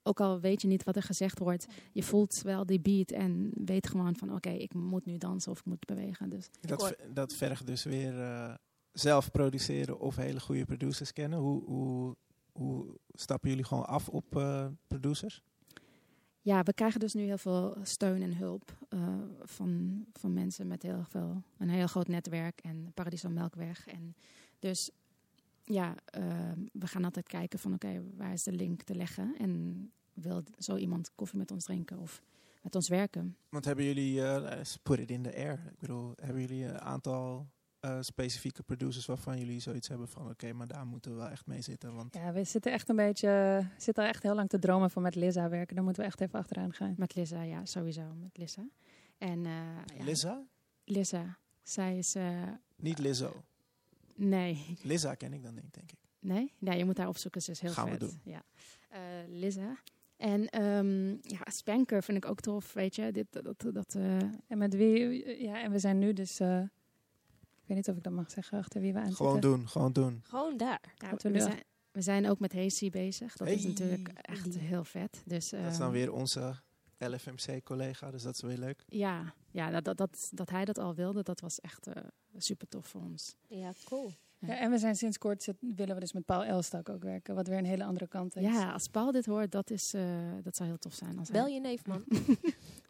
ook al weet je niet wat er gezegd wordt, je voelt wel die beat en weet gewoon van, oké, ik moet nu dansen of ik moet bewegen. Dus
Dat, dat vergt dus weer eh, zelf produceren of hele goede producers kennen. Hoe, hoe, hoe stappen jullie gewoon af op eh, producers?
ja, we krijgen dus nu heel veel steun en hulp eh, van, van mensen met heel veel, een heel groot netwerk en Paradiso Melkweg. En dus ja, we gaan altijd kijken van, oké, waar is de link te leggen? En wil zo iemand koffie met ons drinken of met ons werken?
Want hebben jullie, eh, let's put it in the air. Ik bedoel, hebben jullie een aantal eh, specifieke producers waarvan jullie zoiets hebben van, oké, maar daar moeten we wel echt mee zitten. Want
Ja, we zitten echt een beetje, zitten echt heel lang te dromen van met Lizza werken. Daar moeten we echt even achteraan gaan.
Met Lissa, ja, sowieso met Lissa. En eh, ja,
Lizza?
Lissa, zij is... eh,
Niet Lizzo.
nee,
Lizza ken ik dan niet, denk ik.
nee, nee, je moet haar opzoeken, ze is heel
Gaan we
vet.
doen.
Ja. Eh, Lissa. En ehm, ja, Spanker vind ik ook tof, weet je. Dit, dat, dat, dat, eh,
En met wie, ja, en we zijn nu dus, eh, ik weet niet of ik dat mag zeggen, achter wie we aan
Gewoon doen, gewoon doen.
Gewoon daar.
ja,
we
zijn, we zijn ook met Hazy bezig. Dat is natuurlijk echt heel vet. Dus,
Dat is
ehm,
dan weer onze LFMC-collega, dus dat is weer leuk.
Ja, ja dat, dat, dat, dat hij dat al wilde, dat was echt eh, super tof voor ons.
Ja, cool.
Ja, en we zijn sinds kort, zit- willen we dus met Paul Elstak ook werken, wat weer een hele andere kant is.
Ja, als Paul dit hoort, dat, is, eh, dat zou heel tof zijn. Als
Bel
hij-
je neef, man.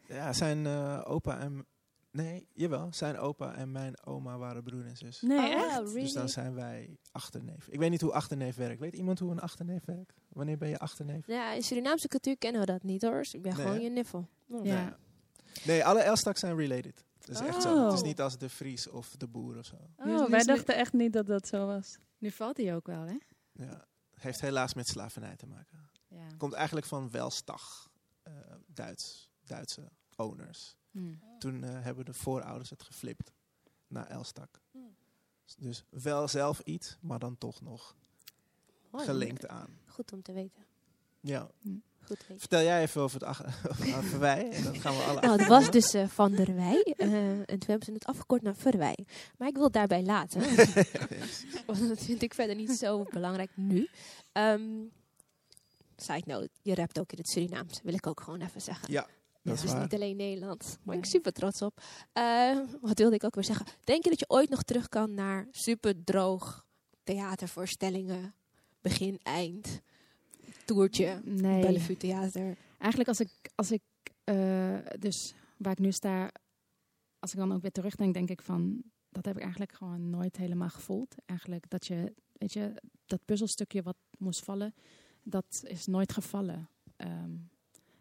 Ja, zijn eh, opa en... Nee, jawel. Zijn opa en mijn oma waren broer en zus.
Nee,
Oh,
echt?
really?
Dus dan zijn wij achterneef. Ik weet niet hoe achterneef werkt. Weet iemand hoe een achterneef werkt? Wanneer ben je achterneef?
Ja, in Surinaamse cultuur kennen we dat niet hoor. Dus ik ben
Nee,
gewoon je niffel. Oh.
Ja.
Nee. Nee, alle Elstaks zijn related. Dat is echt zo. Het is
Oh.
niet als de Fries of de boer of zo.
Oh, wij dachten echt niet dat dat zo was.
Nu valt hij ook wel, hè?
Ja. Heeft helaas met slavernij te maken.
Ja.
Komt eigenlijk van Welstag. eh, Duits, Duitse owners.
Hm.
Toen eh, hebben de voorouders het geflipt naar Elstak.
Hmm.
Dus wel zelf iets, maar dan toch nog
Mooi.
gelinkt aan.
Goed om te weten.
Ja.
Goed weten.
Vertel jij even over het over Verwij en dan gaan we alle
Nou, het was dus eh, Van der Wij. eh, en toen hebben ze het afgekort naar Verwij. Maar ik wil het daarbij laten. Want dat vind ik verder niet zo belangrijk nu. Ehm, side note, je rapt ook in het Surinaams. Wil ik ook gewoon even zeggen.
Ja, dat
dus
is waar.
niet alleen Nederlands. Maar ik ben super trots op. Eh, wat wilde ik ook weer zeggen? Denk je dat je ooit nog terug kan naar super droog theatervoorstellingen? Begin, eind, toertje,
Nee.
Bellevue Theater.
Eigenlijk als ik, als ik eh, dus waar ik nu sta, als ik dan ook weer terugdenk, denk ik van, dat heb ik eigenlijk gewoon nooit helemaal gevoeld. Eigenlijk dat je, weet je, dat puzzelstukje wat moest vallen, dat is nooit gevallen. Ehm,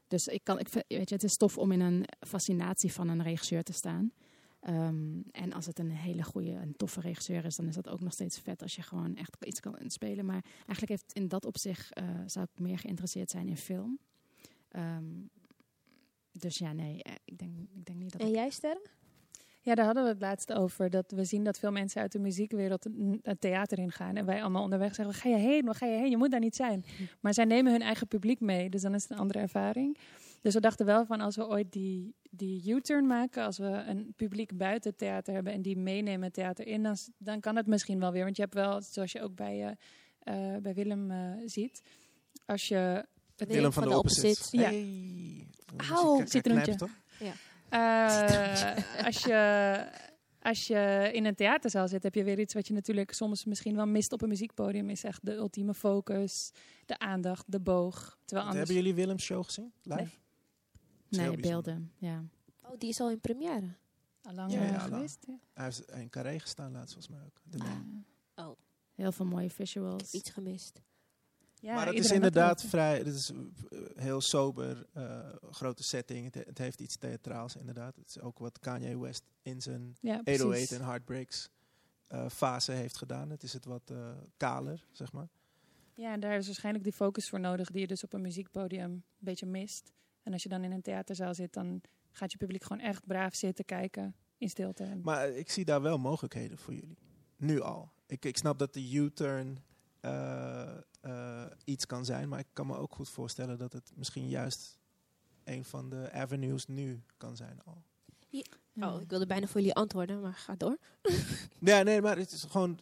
Dus ik kan, ik, weet je, het is tof om in een fascinatie van een regisseur te staan. Ehm, en als het een hele goede, een toffe regisseur is, dan is dat ook nog steeds vet als je gewoon echt iets kan spelen. Maar eigenlijk heeft in dat opzicht eh, zou ik meer geïnteresseerd zijn in film. Ehm, dus ja, nee, eh, ik denk, ik denk niet dat
En
ik...
jij, Sterren?
Ja, daar hadden we het laatst over. Dat we zien dat veel mensen uit de muziekwereld het theater ingaan. En wij allemaal onderweg zeggen, waar ga je heen? Waar ga je heen? Je moet daar niet zijn. Maar zij nemen hun eigen publiek mee. Dus dan is het een andere ervaring. Dus we dachten wel van als we ooit die, die U-turn maken. Als we een publiek buiten het theater hebben en die meenemen het theater in. Dan, dan kan het misschien wel weer. Want je hebt wel, zoals je ook bij, eh, eh, bij Willem eh, ziet. Als je het
Willem van, de, Opposites.
Ja.
Hey. Muziek-
citroentje. Eh, als, je, als je in een theaterzaal zit, heb je weer iets wat je natuurlijk soms misschien wel mist op een muziekpodium. Is echt de ultieme focus, de aandacht, de boog. Terwijl anders...
Hebben jullie Willems show gezien? Live?
Nee.
Nee, beelden, ja.
Oh, die is al in première.
Al lang
Ja,
geweest. Ja.
Hij heeft in Carré gestaan laatst volgens mij ook. De naam.
Heel veel mooie
Ik
visuals.
heb iets gemist.
Ja,
maar het is inderdaad vrij, het is eh, heel sober, eh, grote setting. Het, het heeft iets theatraals inderdaad. Het is ook wat Kanye West in zijn
Ja,
808
precies.
en Heartbreaks eh, fase heeft gedaan. Het is het wat eh, kaler, zeg maar.
Ja, en daar is waarschijnlijk die focus voor nodig die je dus op een muziekpodium een beetje mist. En als je dan in een theaterzaal zit, dan gaat je publiek gewoon echt braaf zitten kijken in stilte. En
Maar eh, ik zie daar wel mogelijkheden voor jullie. Nu al. Ik, ik snap dat de U-turn eh, eh, iets kan zijn, maar ik kan me ook goed voorstellen dat het misschien juist een van de avenues nu kan zijn al.
Ja.
Oh, ik wilde bijna voor jullie antwoorden, maar ga door.
Ja, nee, maar het is gewoon.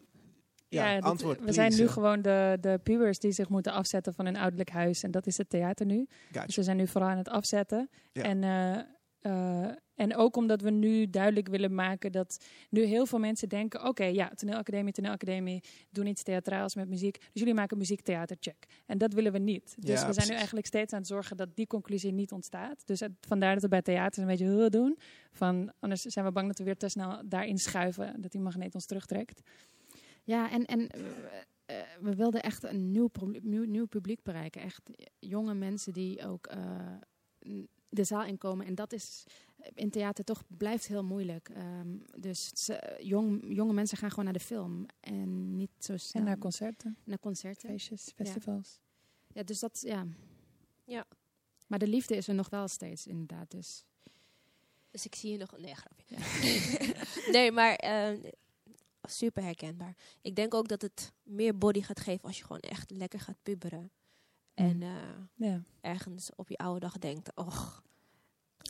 Ja, antwoord.
we zijn nu gewoon de, de pubers die zich moeten afzetten van hun ouderlijk huis. En dat is het theater nu.
Gotcha.
Dus we zijn nu vooral aan het afzetten.
Ja.
En, eh, eh, en ook omdat we nu duidelijk willen maken dat nu heel veel mensen denken... oké, ja, toneelacademie, toneelacademie, doen iets theatraals met muziek. Dus jullie maken muziektheater, check. En dat willen we niet. Dus
Ja,
we zijn
precies.
nu eigenlijk steeds aan het zorgen dat die conclusie niet ontstaat. Dus het- vandaar dat we bij theater een beetje heel doen. Van, anders zijn we bang dat we weer te snel daarin schuiven. Dat die magneet ons terugtrekt.
Ja, en, en eh, eh, we wilden echt een nieuw, nieuw, nieuw publiek bereiken. Echt jonge mensen die ook eh, de zaal inkomen. En dat is in theater toch blijft heel moeilijk. Ehm, dus ze- jong, jonge mensen gaan gewoon naar de film en niet zo snel
En naar concerten,
naar concerten.
feestjes, festivals.
Ja, dus dat, ja.
Ja.
Maar de liefde is er nog wel steeds, inderdaad. Dus
Dus ik zie je nog... Nee, grapje. nee, maar super herkenbaar. Ik denk ook dat het meer body gaat geven als je gewoon echt lekker gaat pubberen. En eh,
Ja.
ergens op je oude dag denkt, och,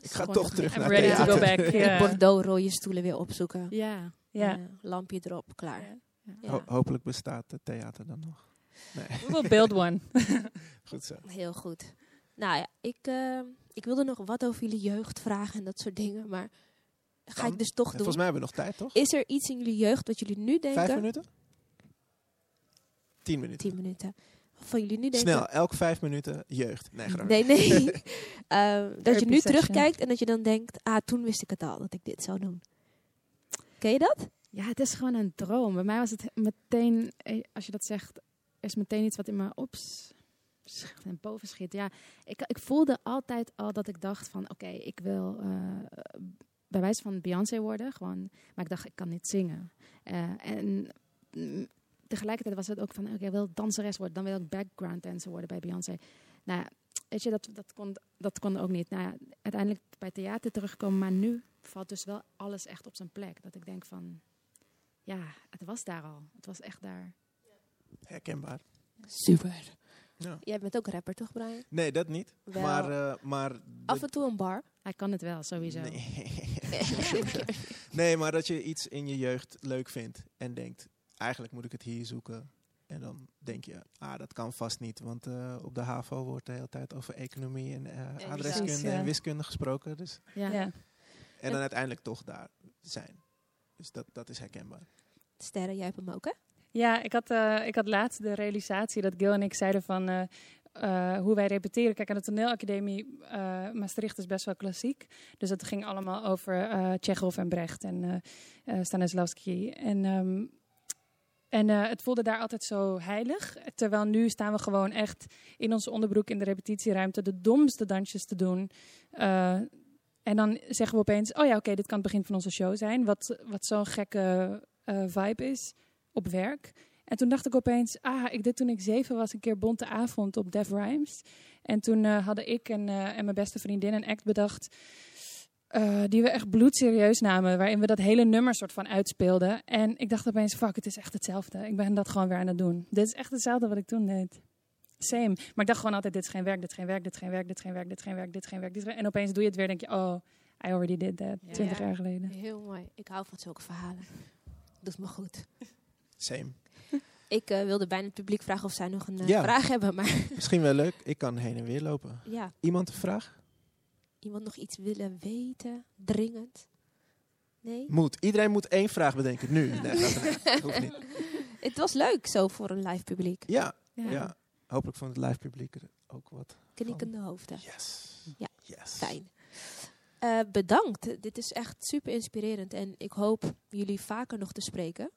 Ik ga toch terug
I'm
naar
ready to go
theater.
back.
in
Ja.
Bordeaux rode stoelen weer opzoeken.
ja.
Lampje erop, klaar.
Ja.
Ja.
Ho- hopelijk bestaat het theater dan nog. Nee,
We will build one.
goed zo.
Heel goed. Nou ja, ik, eh, ik wilde nog wat over jullie jeugd vragen en dat soort dingen, maar ga ik dus toch
En
doen.
volgens mij hebben we nog tijd, toch?
Is er iets in jullie jeugd wat jullie nu denken?
Vijf minuten? Tien minuten.
Tien minuten. Van jullie nu denken?
Snel, elk vijf minuten jeugd. Nee.
Nee, nee. Ehm, dat je nu
session.
terugkijkt en dat je dan denkt, ah, toen wist ik het al dat ik dit zou doen. Ken je dat?
Ja, het is gewoon een droom. Bij mij was het meteen, eh, als je dat zegt, is meteen iets wat in me ops en boven schiet. Ja, ik, ik voelde altijd al dat ik dacht van, oké, ik wil eh, bij wijze van Beyoncé worden, gewoon. Maar ik dacht, ik kan niet zingen. Eh, en mm, tegelijkertijd was het ook van, oké, ik wil danseres worden, dan wil ik background dancer worden bij Beyoncé. Nou ja, weet je, dat, dat, kon, dat kon ook niet. Nou ja, uiteindelijk bij theater terugkomen, maar nu valt dus wel alles echt op zijn plek. Dat ik denk van, ja, het was daar al. Het was echt daar.
Herkenbaar.
Super.
Ja.
Jij bent ook rapper, toch, Brian?
Nee, dat niet.
Wel.
Maar, eh, maar
Af en toe een bar.
Hij kan het wel, sowieso.
Nee. nee, maar dat je iets in je jeugd leuk vindt en denkt, eigenlijk moet ik het hier zoeken. En dan denk je, ah, dat kan vast niet, want eh, op de HAVO wordt de hele tijd over economie en eh, adreskunde
ja.
en wiskunde gesproken. Dus,
Ja.
Ja.
en dan uiteindelijk toch daar zijn. Dus dat, dat is herkenbaar.
Sterren, jij hebt hem ook, hè?
Ja, ik had, eh, ik had laatst de realisatie dat Gil en ik zeiden van eh, eh, hoe wij repeteren. Kijk, aan de toneelacademie Maastricht is best wel klassiek. Dus het ging allemaal over Tsjechov en Brecht en Stanislavski. En ehm, En het voelde daar altijd zo heilig. Terwijl nu staan we gewoon echt in onze onderbroek in de repetitieruimte de domste dansjes te doen. En dan zeggen we opeens, oh ja, oké, dit kan het begin van onze show zijn. Wat, wat zo'n gekke vibe is op werk. En toen dacht ik opeens, ah, ik deed toen ik zeven was een keer Bonte Avond op Def Rhymes. En toen eh, hadden ik en, eh, en mijn beste vriendin een act bedacht... eh, die we echt bloedserieus namen, waarin we dat hele nummer soort van uitspeelden. En ik dacht opeens, fuck, het is echt hetzelfde. Ik ben dat gewoon weer aan het doen. Dit is echt hetzelfde wat ik toen deed. Same. Maar ik dacht gewoon altijd, dit is geen werk, dit is geen werk, dit is geen werk, dit is geen werk, dit is geen werk, dit is geen werk. Dit is geen... En opeens doe je het weer, denk je, oh, I already did that,
Ja.
20
Ja.
jaar geleden.
Heel mooi. Ik hou van zulke verhalen. Doet me goed.
Same.
Ik eh, wilde bijna het publiek vragen of zij nog een eh,
Ja.
vraag hebben, maar
Misschien wel leuk. Ik kan heen en weer lopen.
ja.
Iemand een vraag?
Iemand nog iets willen weten? Dringend? Nee?
Moet. Iedereen moet één vraag bedenken. Nu. Nee, niet. Hoeft niet.
Het was leuk zo voor een live publiek.
Ja, ja. Hopelijk vond het live publiek er ook wat.
Knikkende hoofden.
Yes.
Ja.
Yes.
Fijn. Eh, bedankt. Dit is echt super inspirerend. En ik hoop jullie vaker nog te spreken.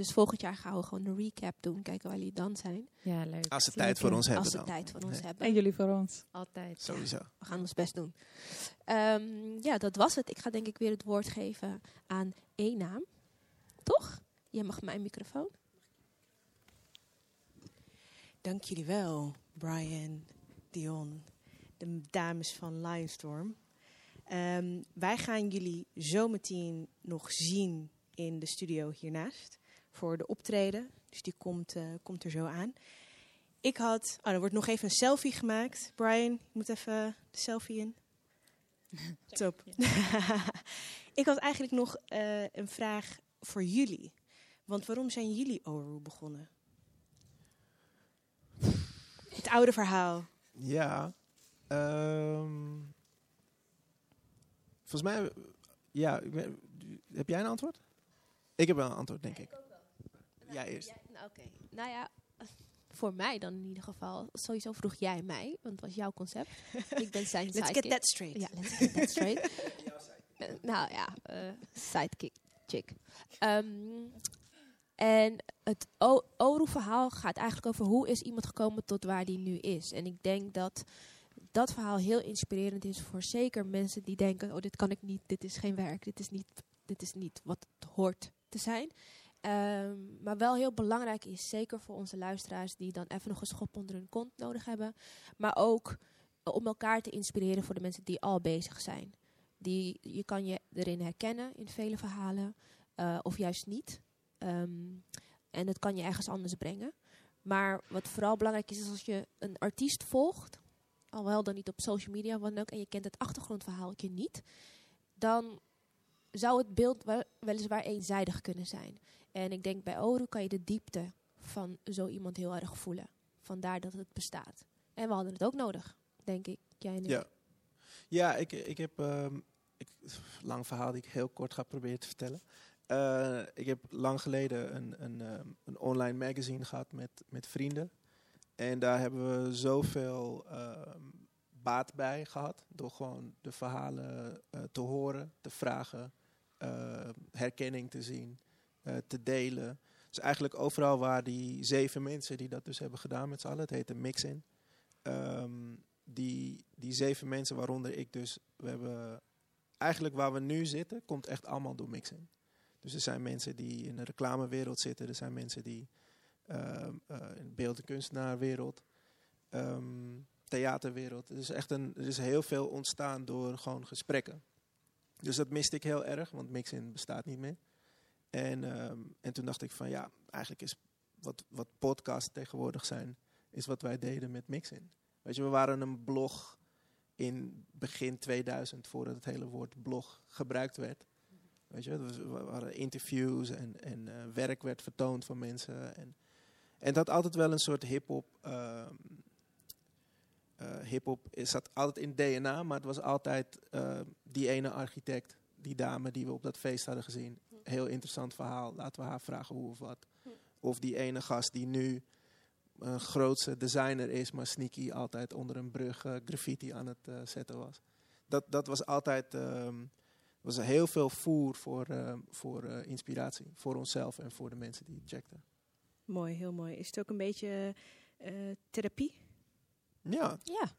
Dus volgend jaar gaan we gewoon een recap doen. Kijken waar jullie dan zijn.
Ja, leuk.
Als ze tijd voor ons hebben
Als ze tijd voor ons
Nee.
hebben.
En jullie voor ons.
Altijd.
Sowieso.
We gaan ons best doen. Ehm, ja, dat was het. Ik ga denk ik weer het woord geven aan één naam. Toch? Jij mag mijn microfoon.
Dank jullie wel, Brian, Dion, de dames van Lionstorm. Ehm, wij gaan jullie zometeen nog zien in de studio hiernaast voor de optreden. Dus die komt, eh, komt er zo aan. Ik had, oh, er wordt nog even een selfie gemaakt. Brian, je moet even de selfie in. Top. ik had eigenlijk nog eh, een vraag voor jullie. Want waarom zijn jullie Oru begonnen? Het oude verhaal.
Ja. ehm, volgens mij, ja. ben- heb jij een antwoord? Ik heb wel een antwoord, denk ik. Jij eerst.
nou, oké. Nou ja, voor mij dan in ieder geval. Sowieso vroeg jij mij, want het was jouw concept. ik ben zijn
Let's get
sidekick.
that straight.
Ja, let's get that straight. Eh, nou ja, eh, sidekick, chick. Ehm, en het Oru-verhaal gaat eigenlijk over hoe is iemand gekomen tot waar die nu is. En ik denk dat dat verhaal heel inspirerend is voor zeker mensen die denken: oh, dit kan ik niet, dit is geen werk, dit is niet, dit is niet wat het hoort te zijn. Ehm, maar wel heel belangrijk is, zeker voor onze luisteraars die dan even nog een schop onder hun kont nodig hebben. Maar ook eh, om elkaar te inspireren voor de mensen die al bezig zijn. Die, je kan je erin herkennen in vele verhalen, eh, of juist niet. Ehm, en het kan je ergens anders brengen. Maar wat vooral belangrijk is, is als je een artiest volgt, al wel dan niet op social media, dan ook, en je kent het achtergrondverhaaltje niet, dan zou het beeld wel, weliswaar eenzijdig kunnen zijn. En ik denk bij Oru kan je de diepte van zo iemand heel erg voelen. Vandaar dat het bestaat. En we hadden het ook nodig, denk ik. Jij.
Ja. Ja, ik, ik heb ehm, ik, lang verhaal die ik heel kort ga proberen te vertellen. Eh, ik heb lang geleden een, een, ehm, een online magazine gehad met, met vrienden. En daar hebben we zoveel ehm, baat bij gehad. Door gewoon de verhalen eh, te horen, te vragen, eh, herkenning te zien, eh, te delen. Dus eigenlijk overal waar die zeven mensen die dat dus hebben gedaan met z'n allen, het heet een mix-in. Ehm, die, die zeven mensen, waaronder ik dus, we hebben eigenlijk waar we nu zitten, komt echt allemaal door mixing. Dus er zijn mensen die in de reclamewereld zitten, er zijn mensen die ehm, eh, in de beeld- en kunstenaarwereld, ehm, theaterwereld. Er is echt een, er is heel veel ontstaan door gewoon gesprekken. Dus dat miste ik heel erg, want mixing bestaat niet meer. En, ehm, en toen dacht ik van ja, eigenlijk is wat, wat podcasts tegenwoordig zijn, is wat wij deden met mixing. Weet je, we waren een blog in begin 2000, voordat het hele woord blog gebruikt werd. Weet je, we waren interviews en, en eh, werk werd vertoond van mensen. En, en had altijd wel een soort hip-hop. ehm, eh, hip-hop is- zat altijd in DNA, maar het was altijd eh, die ene architect, die dame die we op dat feest hadden gezien. Heel interessant verhaal, laten we haar vragen hoe of wat. Of die ene gast die nu een grootste designer is, maar sneaky altijd onder een brug eh, graffiti aan het eh, zetten was. Dat, dat was altijd ehm, was heel veel voer voor, ehm, voor eh, inspiratie. Voor onszelf en voor de mensen die checkten.
Mooi, heel mooi. Is het ook een beetje eh, therapie?
Ja,
Ja.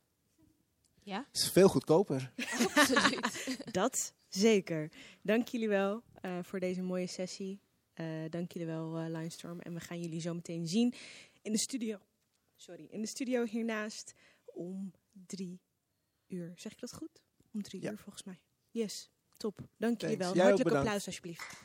Ja,
is veel goedkoper.
absoluut.
Dat zeker. Dank jullie wel eh, voor deze mooie sessie. Eh, dank jullie wel, eh Linestorm. En we gaan jullie zo meteen zien in de studio. Sorry, in de studio hiernaast om drie uur. Zeg ik dat goed? Om drie
Ja.
uur volgens mij. Yes, top. Dank jullie wel. Hartelijk applaus alsjeblieft.